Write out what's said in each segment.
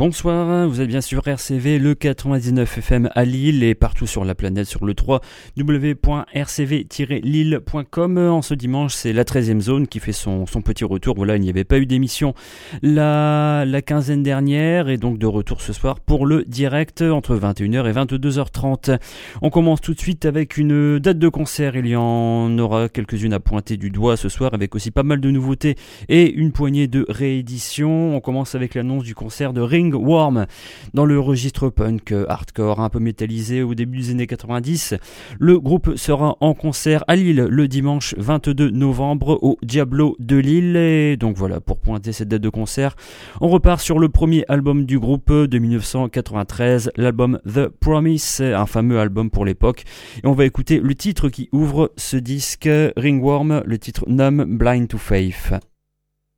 Bonsoir, vous êtes bien sur RCV, le 99 FM à Lille et partout sur la planète sur le 3 www.rcv-lille.com. En ce dimanche, c'est la 13e zone qui fait son, petit retour. Voilà, il n'y avait pas eu d'émission la, la quinzaine dernière et donc de retour ce soir pour le direct entre 21h et 22h30. On commence tout de suite avec une date de concert. Il y en aura quelques-unes à pointer du doigt ce soir avec aussi pas mal de nouveautés et une poignée de rééditions. On commence avec l'annonce du concert de Ring Warm dans le registre punk hardcore un peu métallisé au début des années 90. Le groupe sera en concert à Lille le dimanche 22 novembre au Diablo de Lille. Et donc voilà, pour pointer cette date de concert, on repart sur le premier album du groupe de 1993, l'album The Promise, un fameux album pour l'époque. Et on va écouter le titre qui ouvre ce disque, Ringworm, le titre Numb Blind to Faith.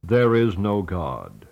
There is no God.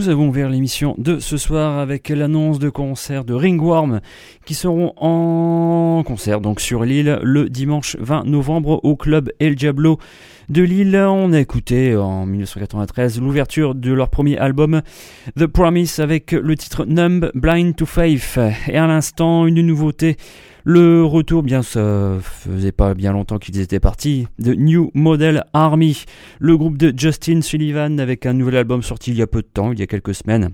Nous avons ouvert l'émission de ce soir avec l'annonce de concert de Ringworm qui seront en concert donc sur l'île le dimanche 20 novembre au club El Diablo de Lille. On a écouté en 1993 l'ouverture de leur premier album The Promise avec le titre Numb Blind to Faith et à l'instant une nouveauté le retour, bien, ça faisait pas bien longtemps qu'ils étaient partis, de New Model Army, le groupe de Justin Sullivan avec un nouvel album sorti il y a peu de temps, il y a quelques semaines.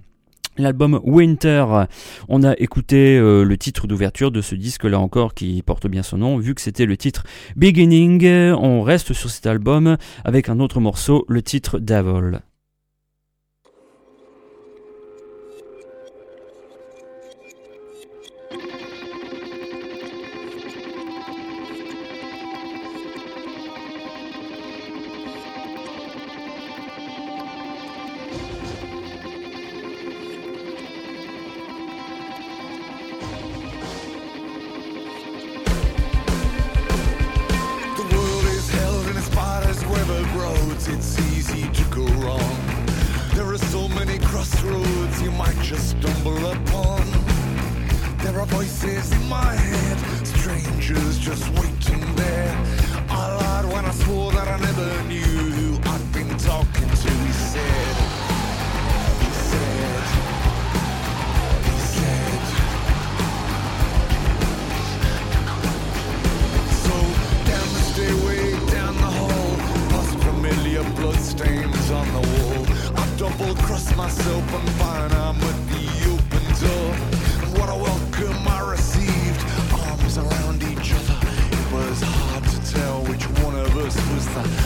L'album Winter, on a écouté euh, le titre d'ouverture de ce disque là encore qui porte bien son nom, vu que c'était le titre Beginning, on reste sur cet album avec un autre morceau, le titre Devil. just stumble upon. There are voices in my head, strangers just waiting there. I lied when I swore that I never knew who I'd been talking to. He said, he said, he said. So down the stairway, down the hall, past familiar bloodstains on the wall double cross myself and find I'm at the open door. And what a welcome I received, arms around each other. It was hard to tell which one of us was the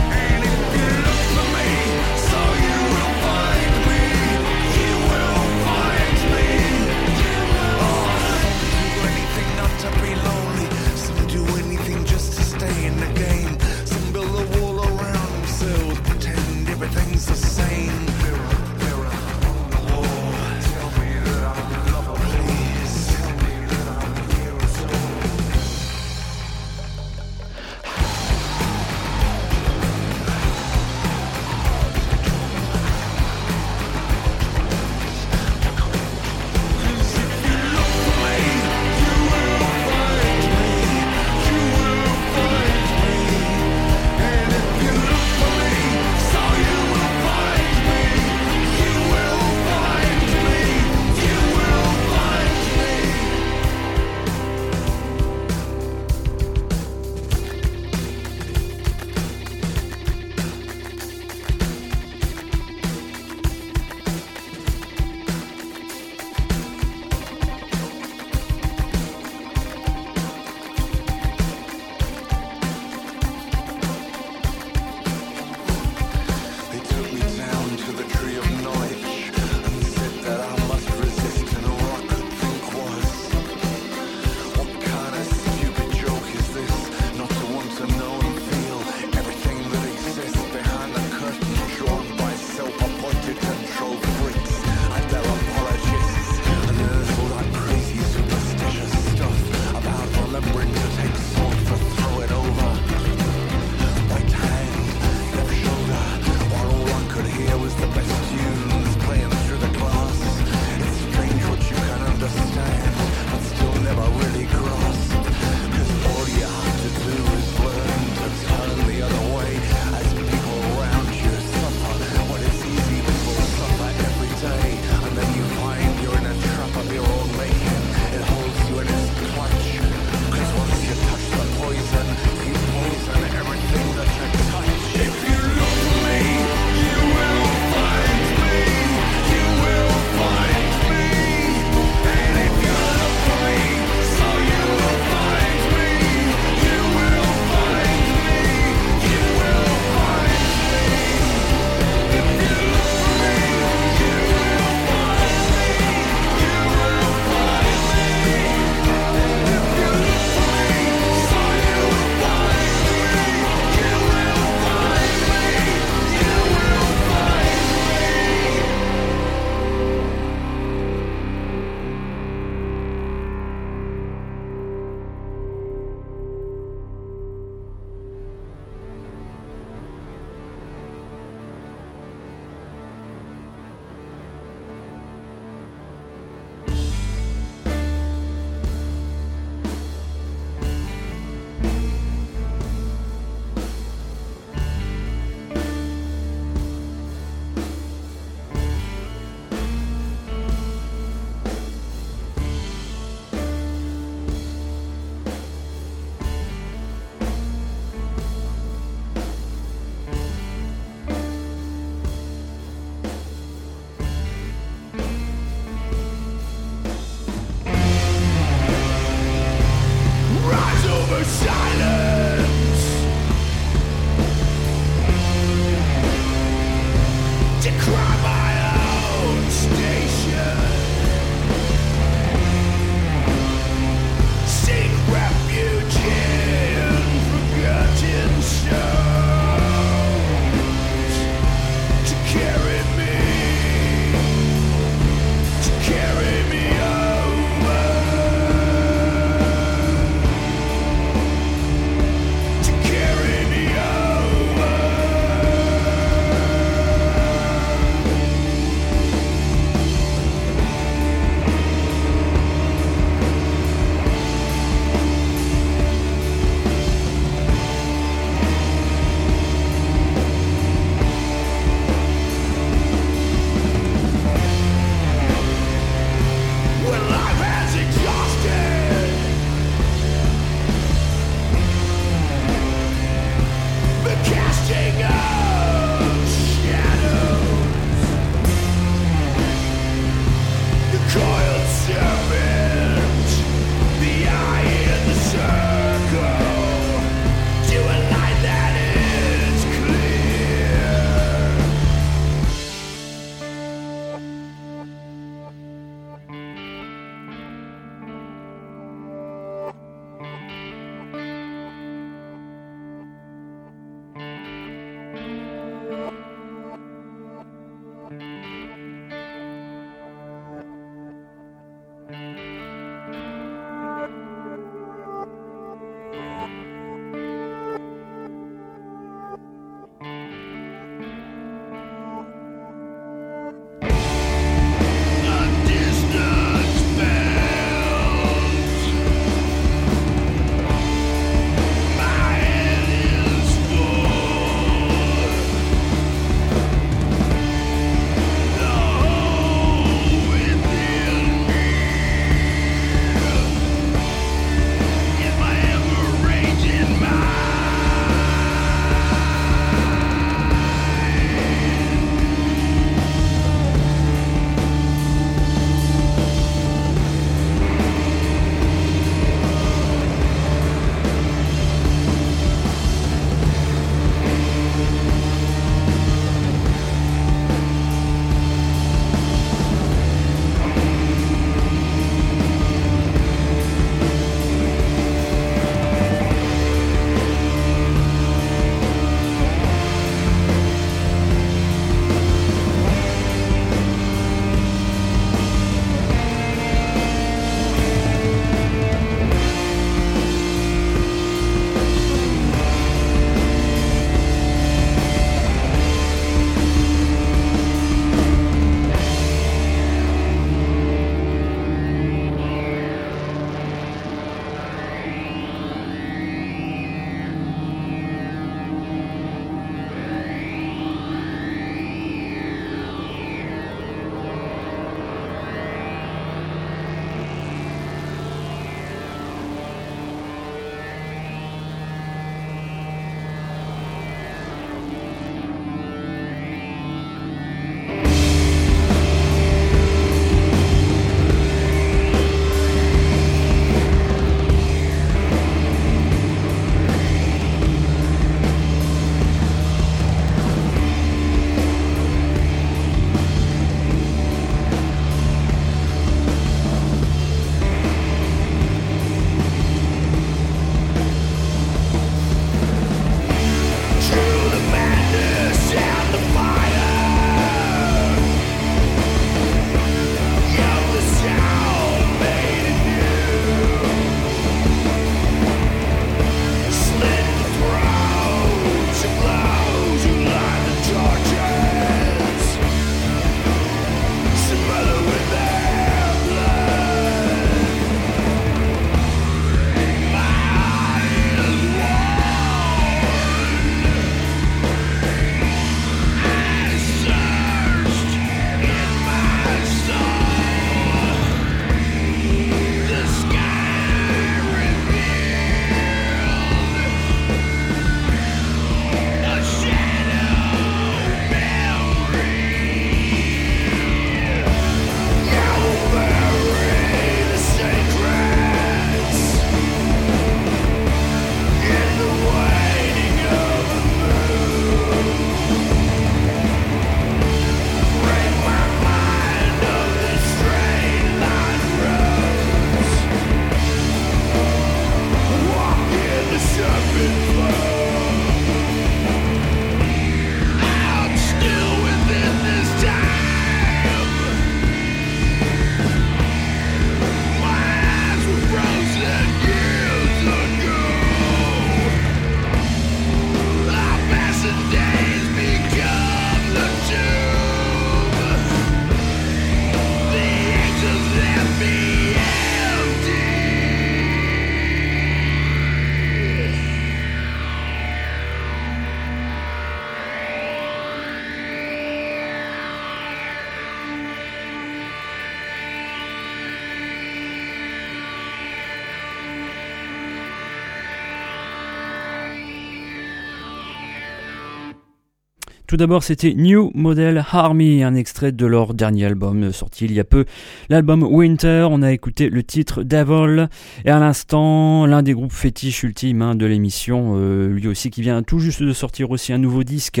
Tout d'abord, c'était New Model Army, un extrait de leur dernier album sorti il y a peu, l'album Winter. On a écouté le titre Devil et à l'instant, l'un des groupes fétiches ultimes hein, de l'émission, euh, lui aussi qui vient tout juste de sortir aussi un nouveau disque,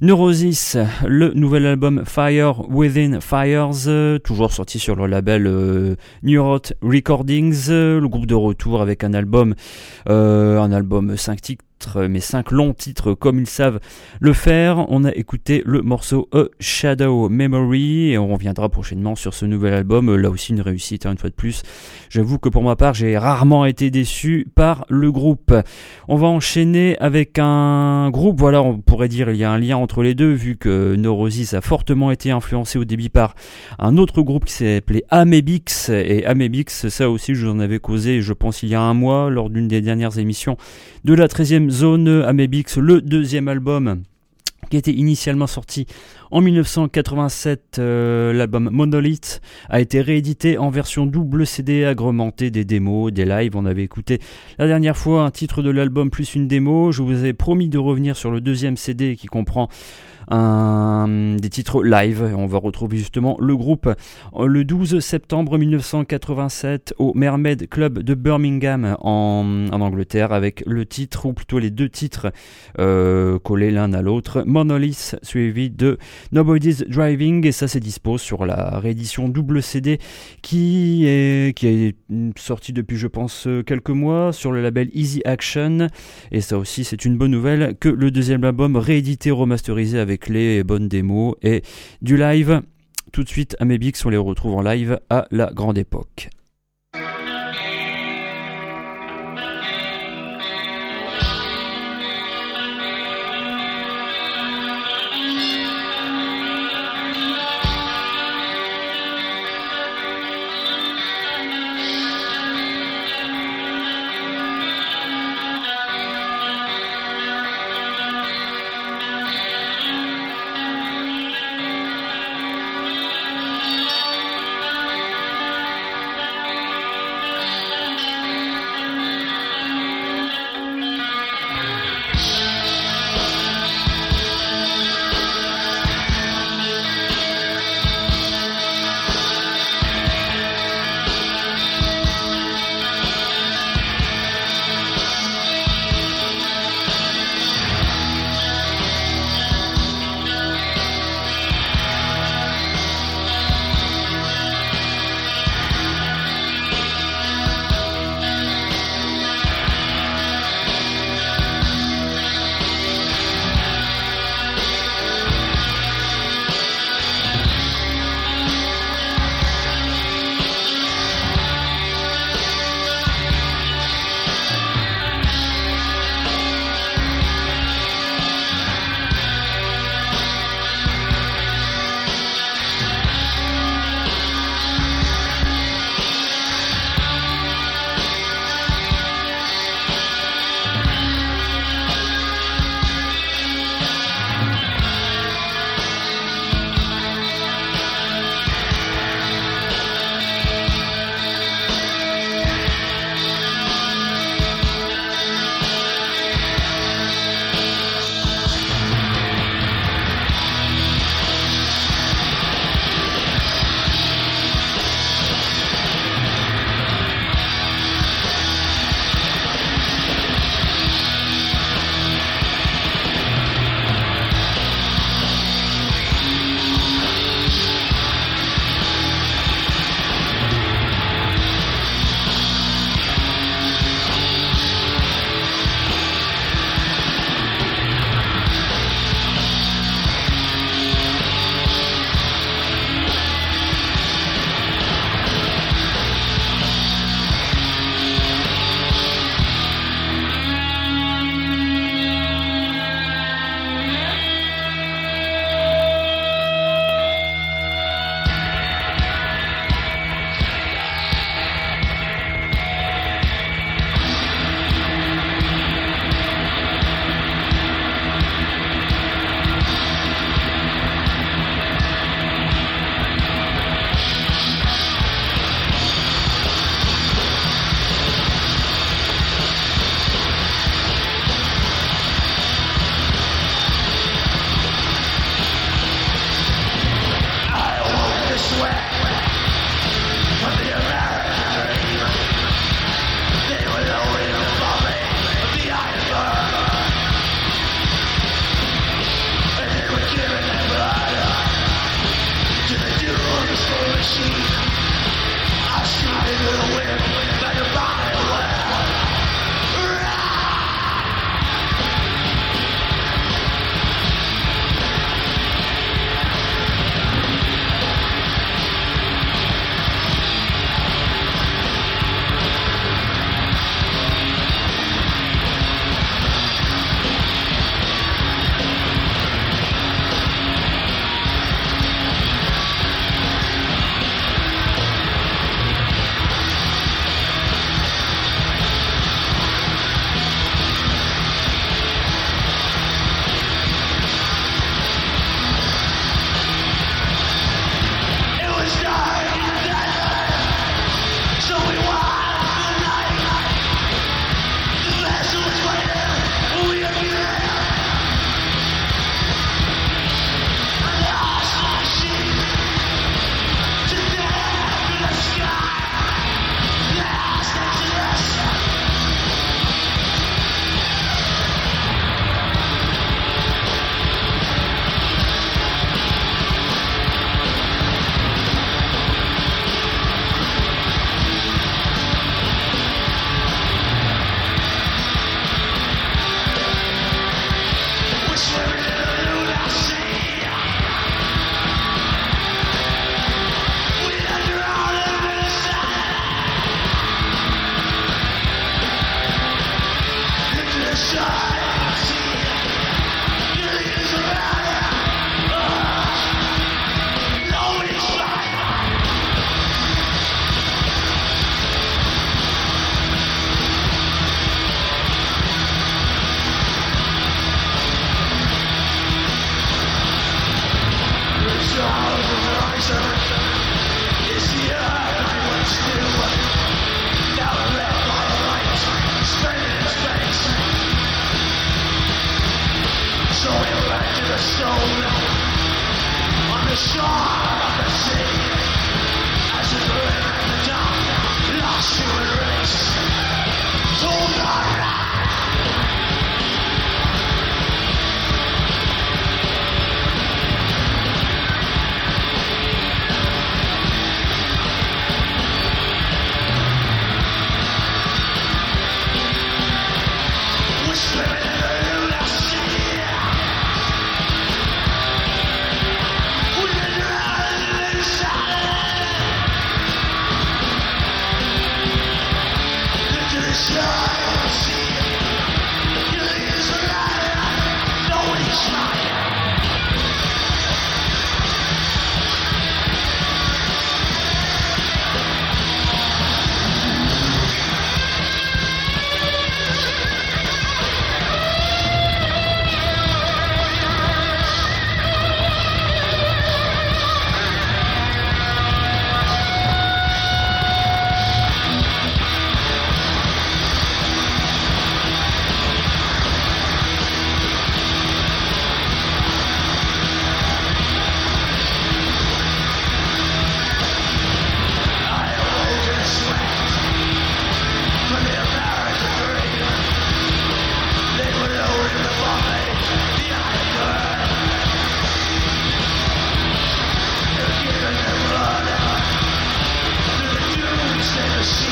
Neurosis, le nouvel album Fire Within Fires, toujours sorti sur le label euh, Neurot Recordings, le groupe de retour avec un album, euh, un album 5 titres mes cinq longs titres comme ils savent le faire. On a écouté le morceau A Shadow Memory et on reviendra prochainement sur ce nouvel album. Là aussi une réussite, hein, une fois de plus. J'avoue que pour ma part, j'ai rarement été déçu par le groupe. On va enchaîner avec un groupe, voilà, on pourrait dire il y a un lien entre les deux, vu que Neurosis a fortement été influencé au début par un autre groupe qui s'appelait Amebix. Et Amebix, ça aussi, je vous en avais causé, je pense, il y a un mois, lors d'une des dernières émissions de la 13e zone Amebix, le deuxième album qui était initialement sorti en 1987, euh, l'album Monolith a été réédité en version double CD agrémenté des démos, des lives. On avait écouté la dernière fois un titre de l'album plus une démo. Je vous avais promis de revenir sur le deuxième CD qui comprend des titres live. On va retrouver justement le groupe. Le 12 septembre 1987 au Mermaid Club de Birmingham en, Angleterre avec le titre, ou plutôt les deux titres euh, collés l'un à l'autre, Monolith suivi de Nobody's Driving. Et ça c'est dispo sur la réédition double CD qui est, qui est sortie depuis je pense quelques mois sur le label Easy Action. Et ça aussi c'est une bonne nouvelle que le deuxième album réédité remasterisé avec clés et bonnes démos et du live. Tout de suite, à Mebix, on les retrouve en live à la grande époque. Yes.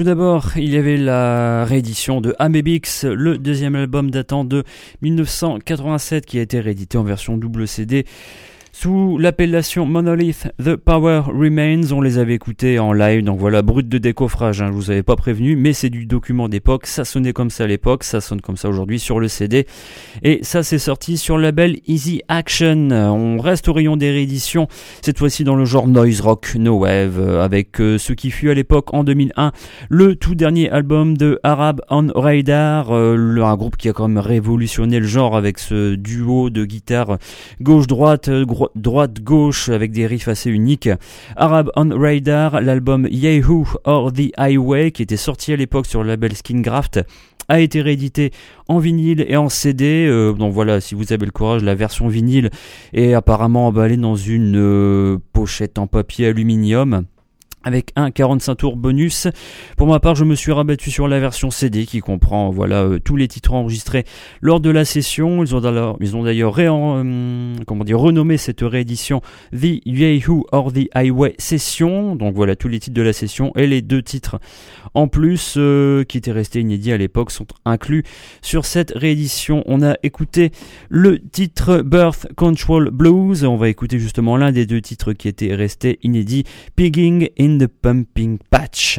Tout d'abord, il y avait la réédition de Amebix, le deuxième album datant de 1987 qui a été réédité en version double CD sous l'appellation Monolith The Power Remains, on les avait écoutés en live, donc voilà, brut de décoffrage, hein, je vous avais pas prévenu, mais c'est du document d'époque, ça sonnait comme ça à l'époque, ça sonne comme ça aujourd'hui sur le CD, et ça c'est sorti sur le label Easy Action. On reste au rayon des rééditions, cette fois-ci dans le genre noise rock, no wave, avec euh, ce qui fut à l'époque en 2001 le tout dernier album de Arab on Radar, euh, un groupe qui a quand même révolutionné le genre avec ce duo de guitare gauche-droite, droite-gauche avec des riffs assez uniques. Arab on Radar, l'album Yahoo or the Highway qui était sorti à l'époque sur le label Skingraft a été réédité en vinyle et en CD. Euh, donc voilà, si vous avez le courage, la version vinyle est apparemment emballée dans une euh, pochette en papier aluminium avec un 45 tours bonus. Pour ma part, je me suis rabattu sur la version CD qui comprend voilà euh, tous les titres enregistrés lors de la session. Ils ont d'ailleurs euh, comment dire renommé cette réédition The Yahoo or the Highway Session. Donc voilà tous les titres de la session et les deux titres en plus euh, qui étaient restés inédits à l'époque sont inclus sur cette réédition. On a écouté le titre Birth Control Blues. On va écouter justement l'un des deux titres qui étaient restés inédits, Pigging in the pumping patch.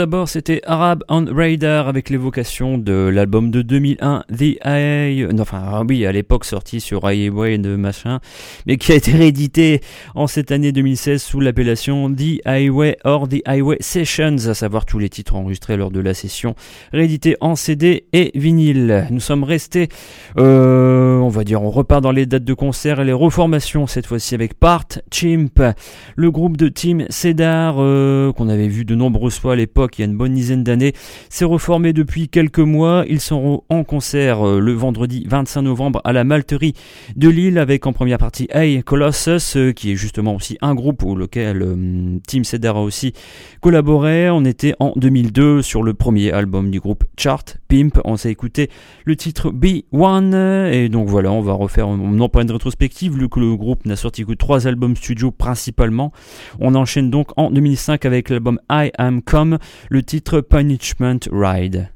D'abord, c'était Arab on Radar avec l'évocation de l'album de 2001, The Eye, enfin, ah oui, à l'époque sorti sur Highway de machin, mais qui a été réédité en cette année 2016 sous l'appellation The Highway or The Highway Sessions, à savoir tous les titres enregistrés lors de la session, réédité en CD et vinyle. Nous sommes restés, euh, on va dire, on repart dans les dates de concert et les reformations, cette fois-ci avec Part Chimp, le groupe de Team Cedar, euh, qu'on avait vu de nombreuses fois à l'époque il y a une bonne dizaine d'années, s'est reformé depuis quelques mois. Ils seront en concert euh, le vendredi 25 novembre à la Malterie de Lille avec en première partie Hey Colossus, euh, qui est justement aussi un groupe auquel euh, Team Cedar a aussi collaboré. On était en 2002 sur le premier album du groupe Chart Pimp. On s'est écouté le titre B1 et donc voilà, on va refaire non pas une rétrospective, vu que le groupe n'a sorti que trois albums studio principalement. On enchaîne donc en 2005 avec l'album I Am Come le titre Punishment Ride.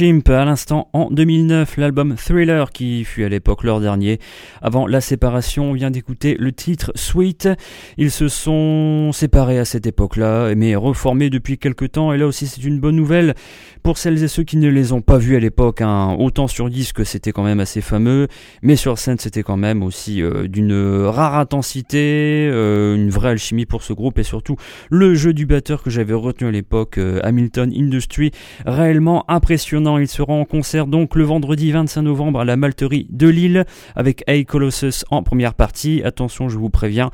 À l'instant en 2009, l'album Thriller qui fut à l'époque leur dernier. Avant la séparation, on vient d'écouter le titre Sweet. Ils se sont séparés à cette époque-là, mais reformés depuis quelques temps. Et là aussi, c'est une bonne nouvelle pour celles et ceux qui ne les ont pas vus à l'époque. Hein. Autant sur disque, c'était quand même assez fameux, mais sur scène, c'était quand même aussi euh, d'une rare intensité, euh, une vraie alchimie pour ce groupe et surtout le jeu du batteur que j'avais retenu à l'époque, euh, Hamilton Industry, réellement impressionnant. Il sera en concert donc le vendredi 25 novembre à la Malterie de Lille avec A Colossus en première partie. Attention, je vous préviens,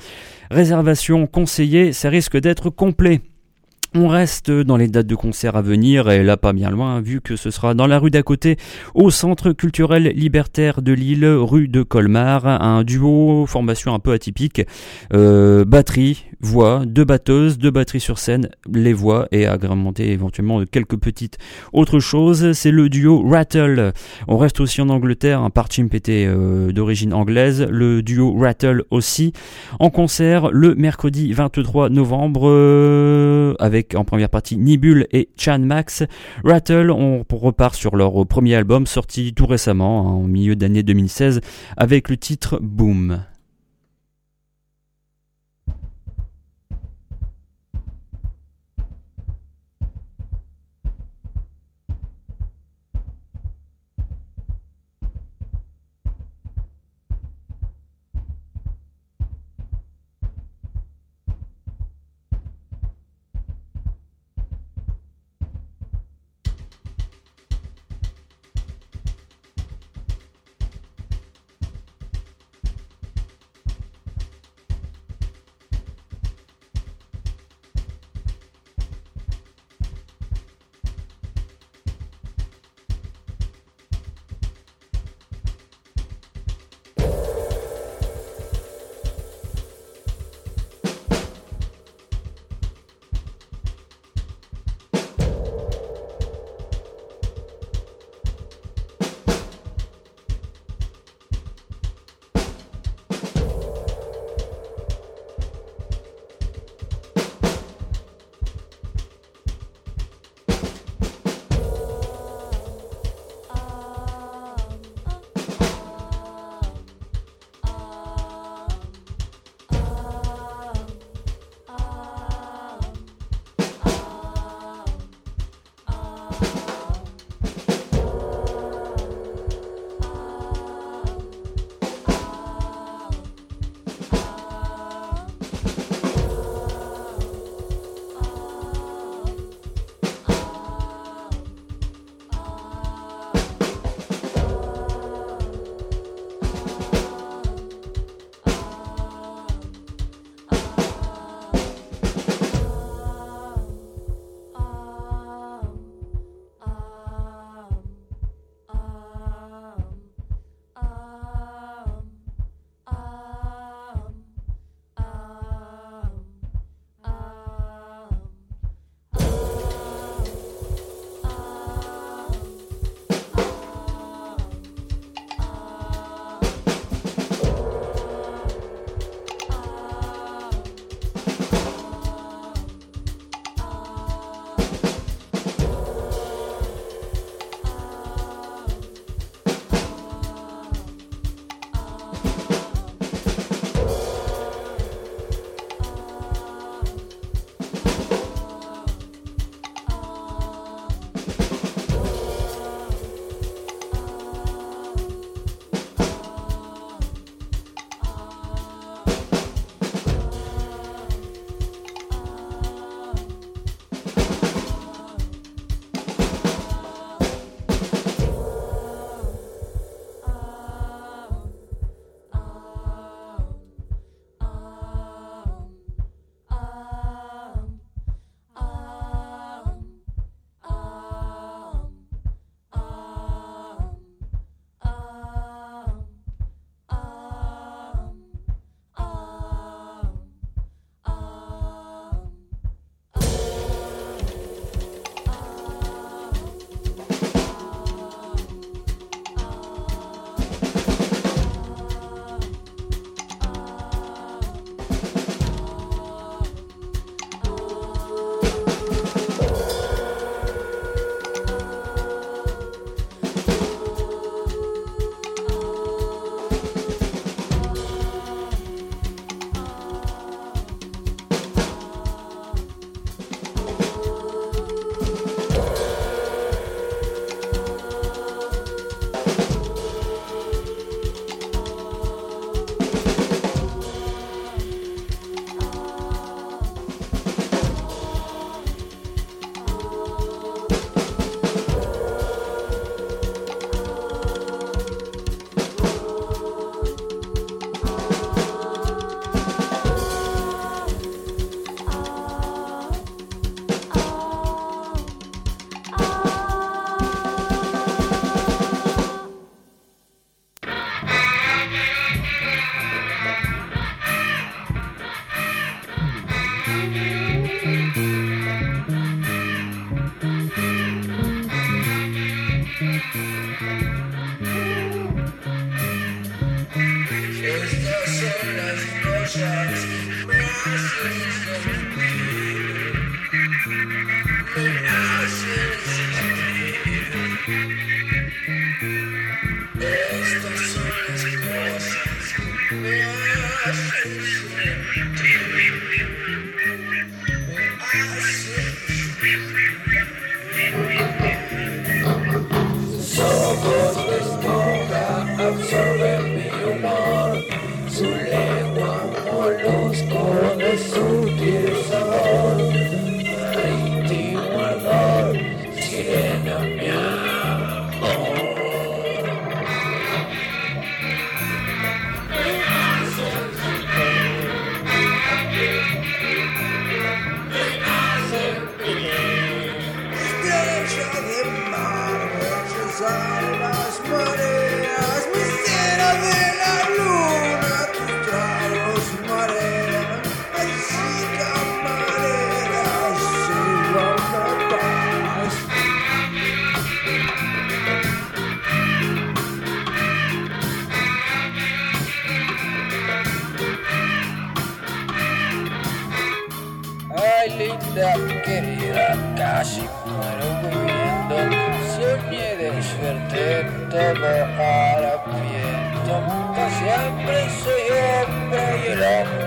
réservation conseillée, ça risque d'être complet. On reste dans les dates de concert à venir, et là pas bien loin, vu que ce sera dans la rue d'à côté, au Centre culturel libertaire de Lille, rue de Colmar, un duo, formation un peu atypique, euh, batterie, voix, deux batteuses, deux batteries sur scène, les voix, et agrémenté éventuellement de quelques petites autres choses, c'est le duo Rattle. On reste aussi en Angleterre, un Parchimp était euh, d'origine anglaise, le duo Rattle aussi, en concert le mercredi 23 novembre, euh, avec en première partie Nibul et Chan Max. Rattle, on repart sur leur premier album sorti tout récemment, en hein, milieu d'année 2016, avec le titre Boom. Picture him on, which is all money. dejar a pie. Yo siempre soy hombre y el hombre.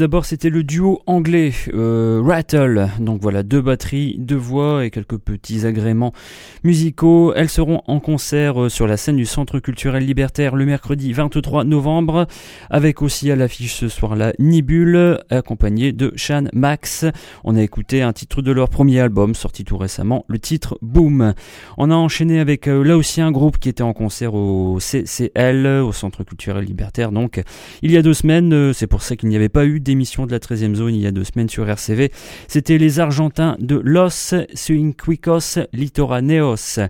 D'abord, c'était le duo anglais euh, Rattle. Donc voilà, deux batteries, deux voix et quelques petits agréments musicaux. Elles seront en concert euh, sur la scène du Centre culturel libertaire le mercredi 23 novembre, avec aussi à l'affiche ce soir-là Nibule, accompagné de Shan Max. On a écouté un titre de leur premier album, sorti tout récemment, le titre Boom. On a enchaîné avec euh, là aussi un groupe qui était en concert au CCL, au Centre culturel libertaire. Donc il y a deux semaines, c'est pour ça qu'il n'y avait pas eu émission de la 13e zone il y a deux semaines sur RCV. C'était les Argentins de Los Suinquicos Litoraneos.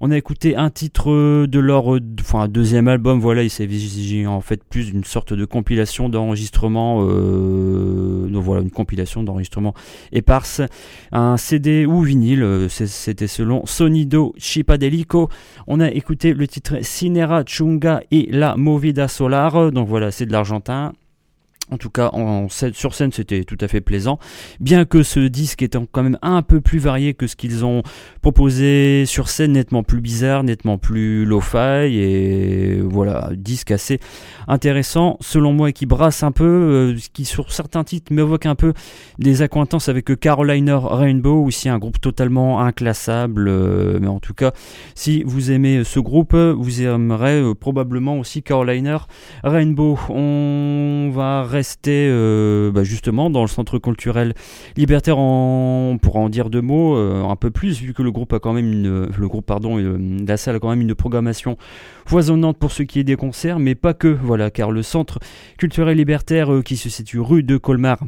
On a écouté un titre de leur enfin, deuxième album. Voilà, il s'agit en fait plus d'une sorte de compilation d'enregistrement. Euh, voilà, une compilation d'enregistrement éparse. Un CD ou vinyle, c'était selon Sonido Chipadelico. On a écouté le titre Cinera Chunga et la Movida Solar. Donc voilà, c'est de l'argentin. En tout cas, sur scène, c'était tout à fait plaisant. Bien que ce disque étant quand même un peu plus varié que ce qu'ils ont proposé sur scène, nettement plus bizarre, nettement plus lo-fi, et voilà, disque assez intéressant, selon moi, qui brasse un peu, euh, qui sur certains titres m'évoque un peu des acquaintances avec Carolina Rainbow, aussi un groupe totalement inclassable, euh, mais en tout cas, si vous aimez ce groupe, vous aimerez euh, probablement aussi Carolina Rainbow. On va rester euh, bah, justement dans le centre culturel libertaire en, pour en dire deux mots euh, un peu plus vu que le groupe a quand même une le groupe pardon euh, la salle a quand même une programmation foisonnante pour ce qui est des concerts mais pas que voilà car le centre culturel libertaire qui se situe rue de Colmar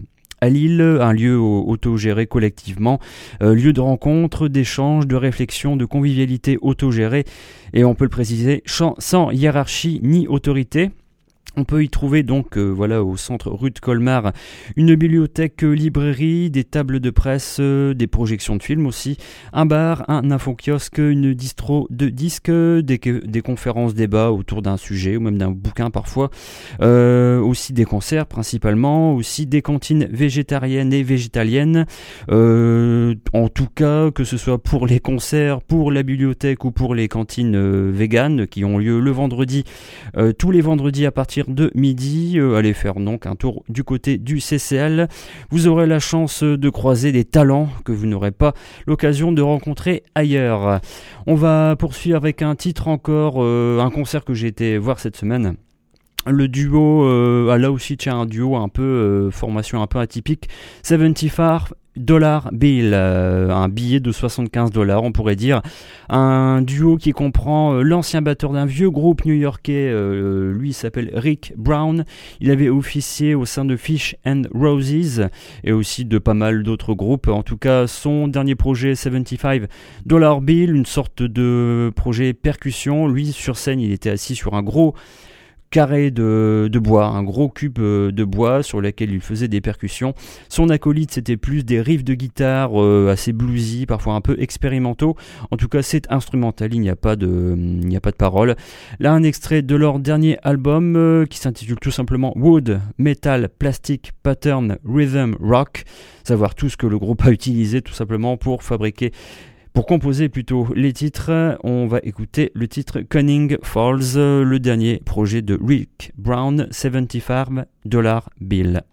à Lille, un lieu autogéré collectivement, lieu de rencontre, d'échange, de réflexion, de convivialité autogérée, et on peut le préciser, sans hiérarchie ni autorité. On peut y trouver donc, euh, voilà, au centre rue de Colmar, une bibliothèque euh, librairie, des tables de presse, euh, des projections de films aussi, un bar, un info-kiosque, une distro de disques, des, conférences débats autour d'un sujet ou même d'un bouquin parfois, aussi des concerts principalement, aussi des cantines végétariennes et végétaliennes. en tout cas, que ce soit pour les concerts, pour la bibliothèque ou pour les cantines véganes qui ont lieu le vendredi, tous les vendredis à partir de midi. Euh, allez faire donc un tour du côté du CCL. Vous aurez la chance de croiser des talents que vous n'aurez pas l'occasion de rencontrer ailleurs. On va poursuivre avec un titre encore, euh, un concert que j'ai été voir cette semaine. Le duo, euh, ah, là aussi tiens un duo un peu formation un peu atypique, 75 dollar bill, euh, un billet de 75 dollars, on pourrait dire. Un duo qui comprend euh, l'ancien batteur d'un vieux groupe new-yorkais, euh, lui s'appelle Rick Brown. Il avait officié au sein de Fish and Roses et aussi de pas mal d'autres groupes. En tout cas, son dernier projet 75 dollar bill, une sorte de projet percussion. Lui sur scène, il était assis sur un gros carré de, bois, un gros cube euh, de bois sur lequel il faisait des percussions. Son acolyte, c'était plus des riffs de guitare euh, assez bluesy, parfois un peu expérimentaux. En tout cas, c'est instrumental, il n'y a pas de, il n'y a pas de parole. Là, un extrait de leur dernier album euh, qui s'intitule tout simplement Wood, Metal, Plastic, Pattern, Rhythm, Rock. Savoir tout ce que le groupe a utilisé tout simplement pour fabriquer pour composer plutôt les titres, on va écouter le titre Cunning Falls, le dernier projet de Rick Brown, 70 Farm Dollar Bill.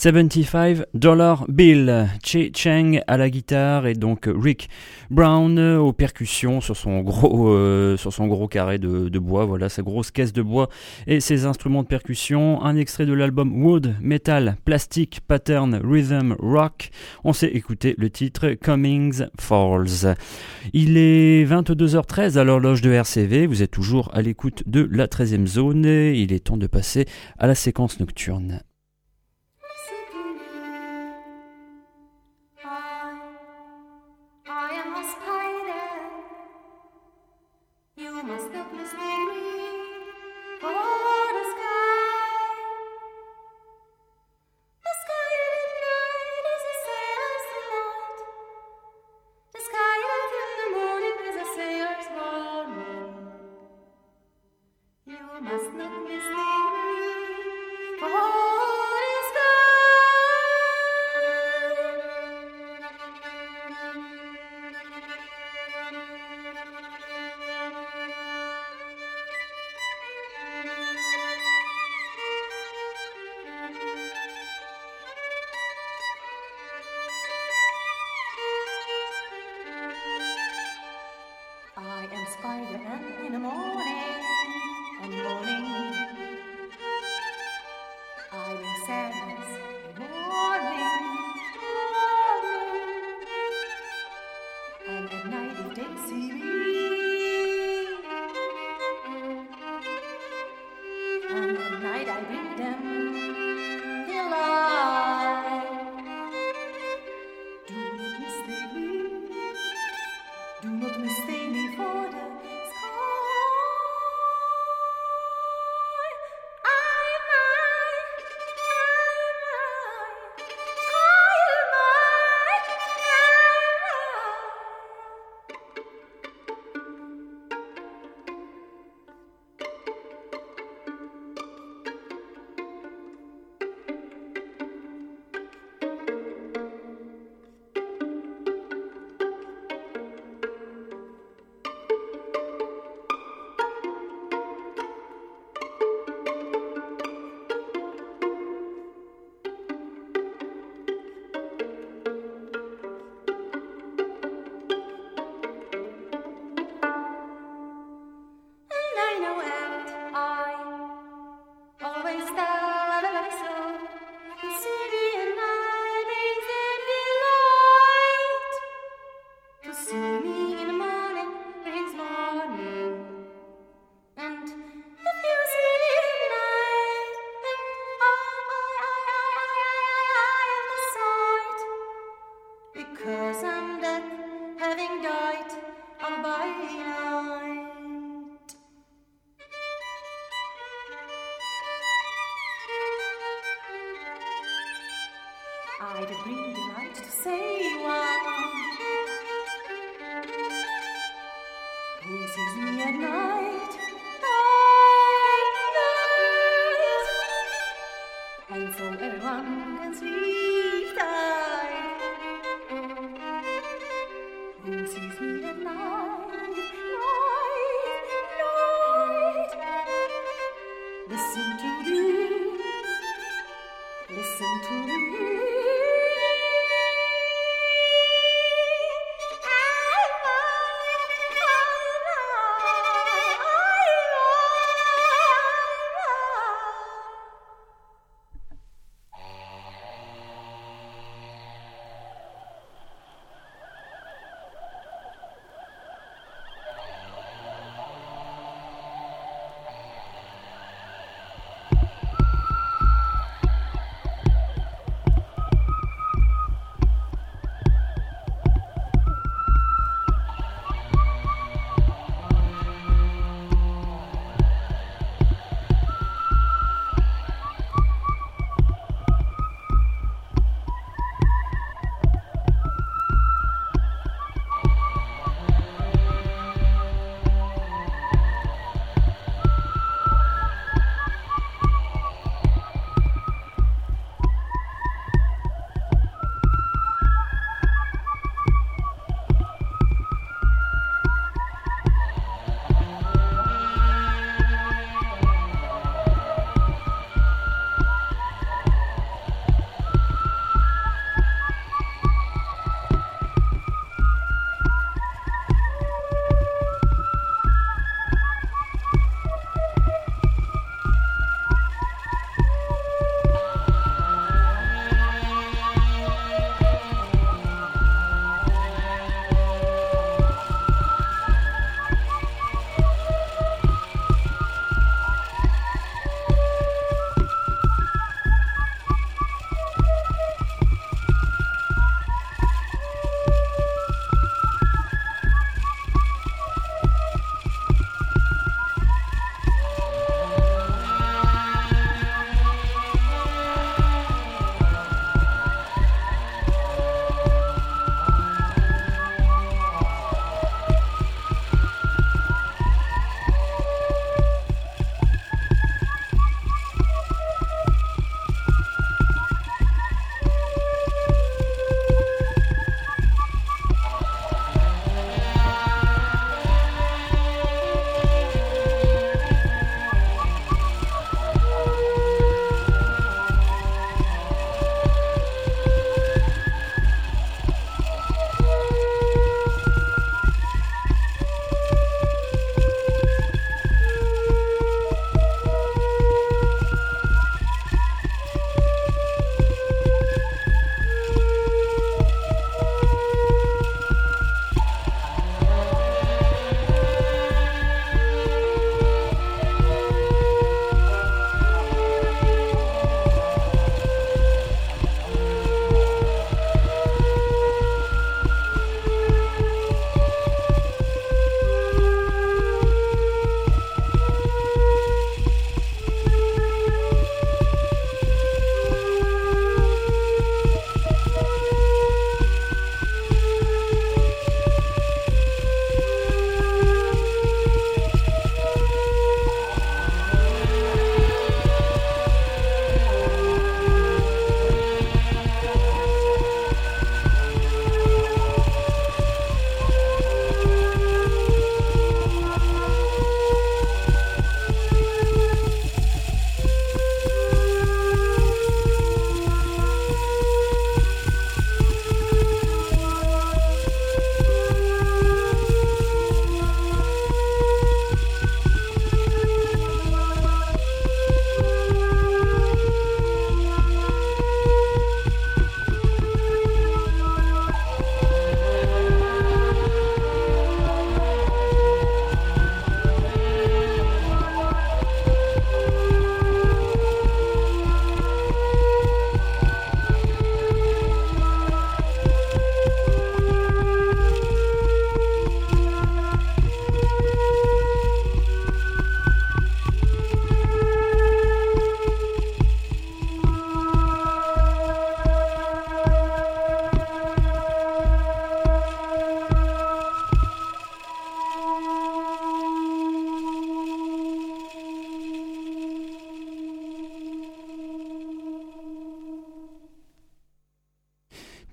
75 Dollar Bill, Che Cheng à la guitare et donc Rick Brown aux percussions sur son gros, euh, carré de, bois, voilà sa grosse caisse de bois et ses instruments de percussion. Un extrait de l'album Wood, Metal, Plastic, Pattern, Rhythm, Rock. On s'est écouté le titre Cummings Falls. Il est 22h13 à l'horloge de RCV, vous êtes toujours à l'écoute de la 13e zone et il est temps de passer à la séquence nocturne.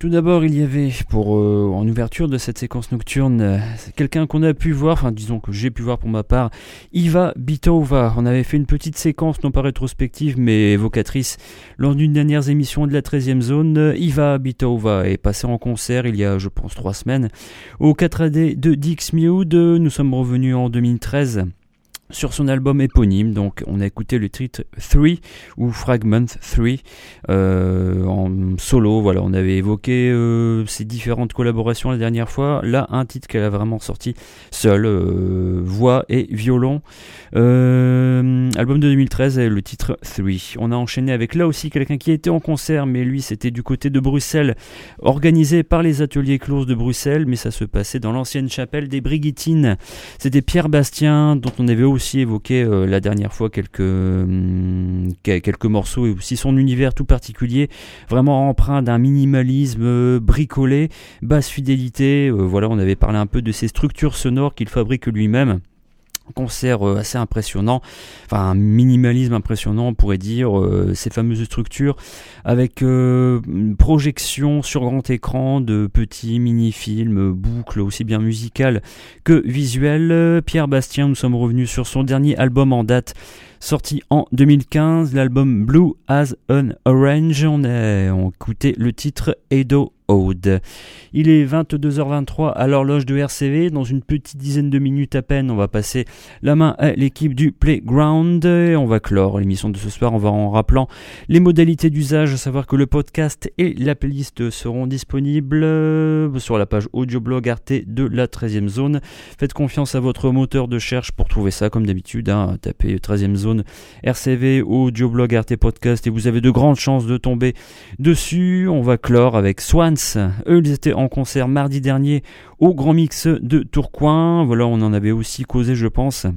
Tout d'abord, il y avait, pour euh, en ouverture de cette séquence nocturne, euh, quelqu'un qu'on a pu voir, enfin disons que j'ai pu voir pour ma part, Iva Bitova. On avait fait une petite séquence, non pas rétrospective, mais évocatrice, lors d'une dernière émission de la 13e zone. Iva Bitova est passée en concert il y a, je pense, trois semaines, au 4AD de Dixmude. Nous sommes revenus en 2013 sur son album éponyme. Donc on a écouté le titre 3 ou Fragment 3 euh, en solo. Voilà, on avait évoqué euh, ses différentes collaborations la dernière fois. Là, un titre qu'elle a vraiment sorti seule, euh, voix et violon. Euh, album de 2013, le titre 3. On a enchaîné avec là aussi quelqu'un qui était en concert, mais lui c'était du côté de Bruxelles, organisé par les ateliers closes de Bruxelles, mais ça se passait dans l'ancienne chapelle des Brigitines. C'était Pierre Bastien, dont on avait aussi évoqué euh, la dernière fois quelques, hum, quelques morceaux et aussi son univers tout particulier, vraiment empreint d'un minimalisme euh, bricolé, basse fidélité. Euh, voilà, on avait parlé un peu de ces structures sonores qu'il fabrique lui-même concert assez impressionnant, enfin un minimalisme impressionnant on pourrait dire, ces fameuses structures avec projection sur grand écran de petits mini-films, boucles aussi bien musicales que visuelles. Pierre Bastien, nous sommes revenus sur son dernier album en date sorti en 2015, l'album Blue as an Orange. On a écouté le titre Edo Il est 22h23 à l'horloge de RCV. Dans une petite dizaine de minutes à peine, on va passer la main à l'équipe du Playground. On va clore l'émission de ce soir en va en rappelant les modalités d'usage, à savoir que le podcast et la playlist seront disponibles sur la page audioblog Arte de la 13e zone. Faites confiance à votre moteur de recherche pour trouver ça comme d'habitude. Hein. Tapez 13e zone RCV audioblog Arte podcast et vous avez de grandes chances de tomber dessus. On va clore avec Swan eux, ils étaient en concert mardi dernier au Grand Mix de Tourcoing. Voilà, on en avait aussi causé, je pense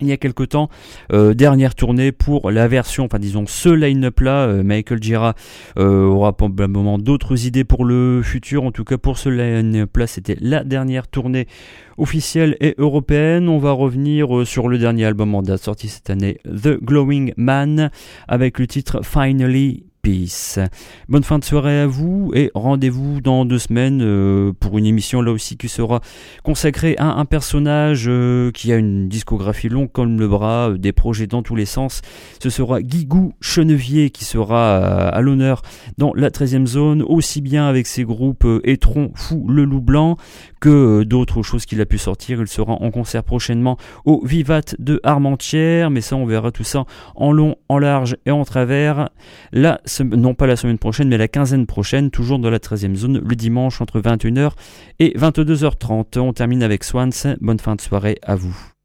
il y a quelque temps, euh, dernière tournée pour la version, enfin disons ce line-up là, euh, Michael Gira euh, aura probablement d'autres idées pour le futur, en tout cas pour ce line-up là c'était la dernière tournée officielle et européenne. On va revenir sur le dernier album en date sorti cette année, The Glowing Man, avec le titre Finally Bonne fin de soirée à vous et rendez-vous dans deux semaines euh, pour une émission là aussi qui sera consacrée à un personnage euh, qui a une discographie longue comme le bras, euh, des projets dans tous les sens. Ce sera Guigou Chenevier qui sera à l'honneur dans la 13e zone, aussi bien avec ses groupes Etron, Fou, Le Loup Blanc que d'autres choses qu'il a pu sortir. Il sera en concert prochainement au Vivat de Armentières, mais ça on verra tout ça en long, en large et en travers. Non pas la semaine prochaine, mais la quinzaine prochaine, toujours dans la 13e zone, le dimanche entre 21h et 22h30. On termine avec Swans. Bonne fin de soirée à vous.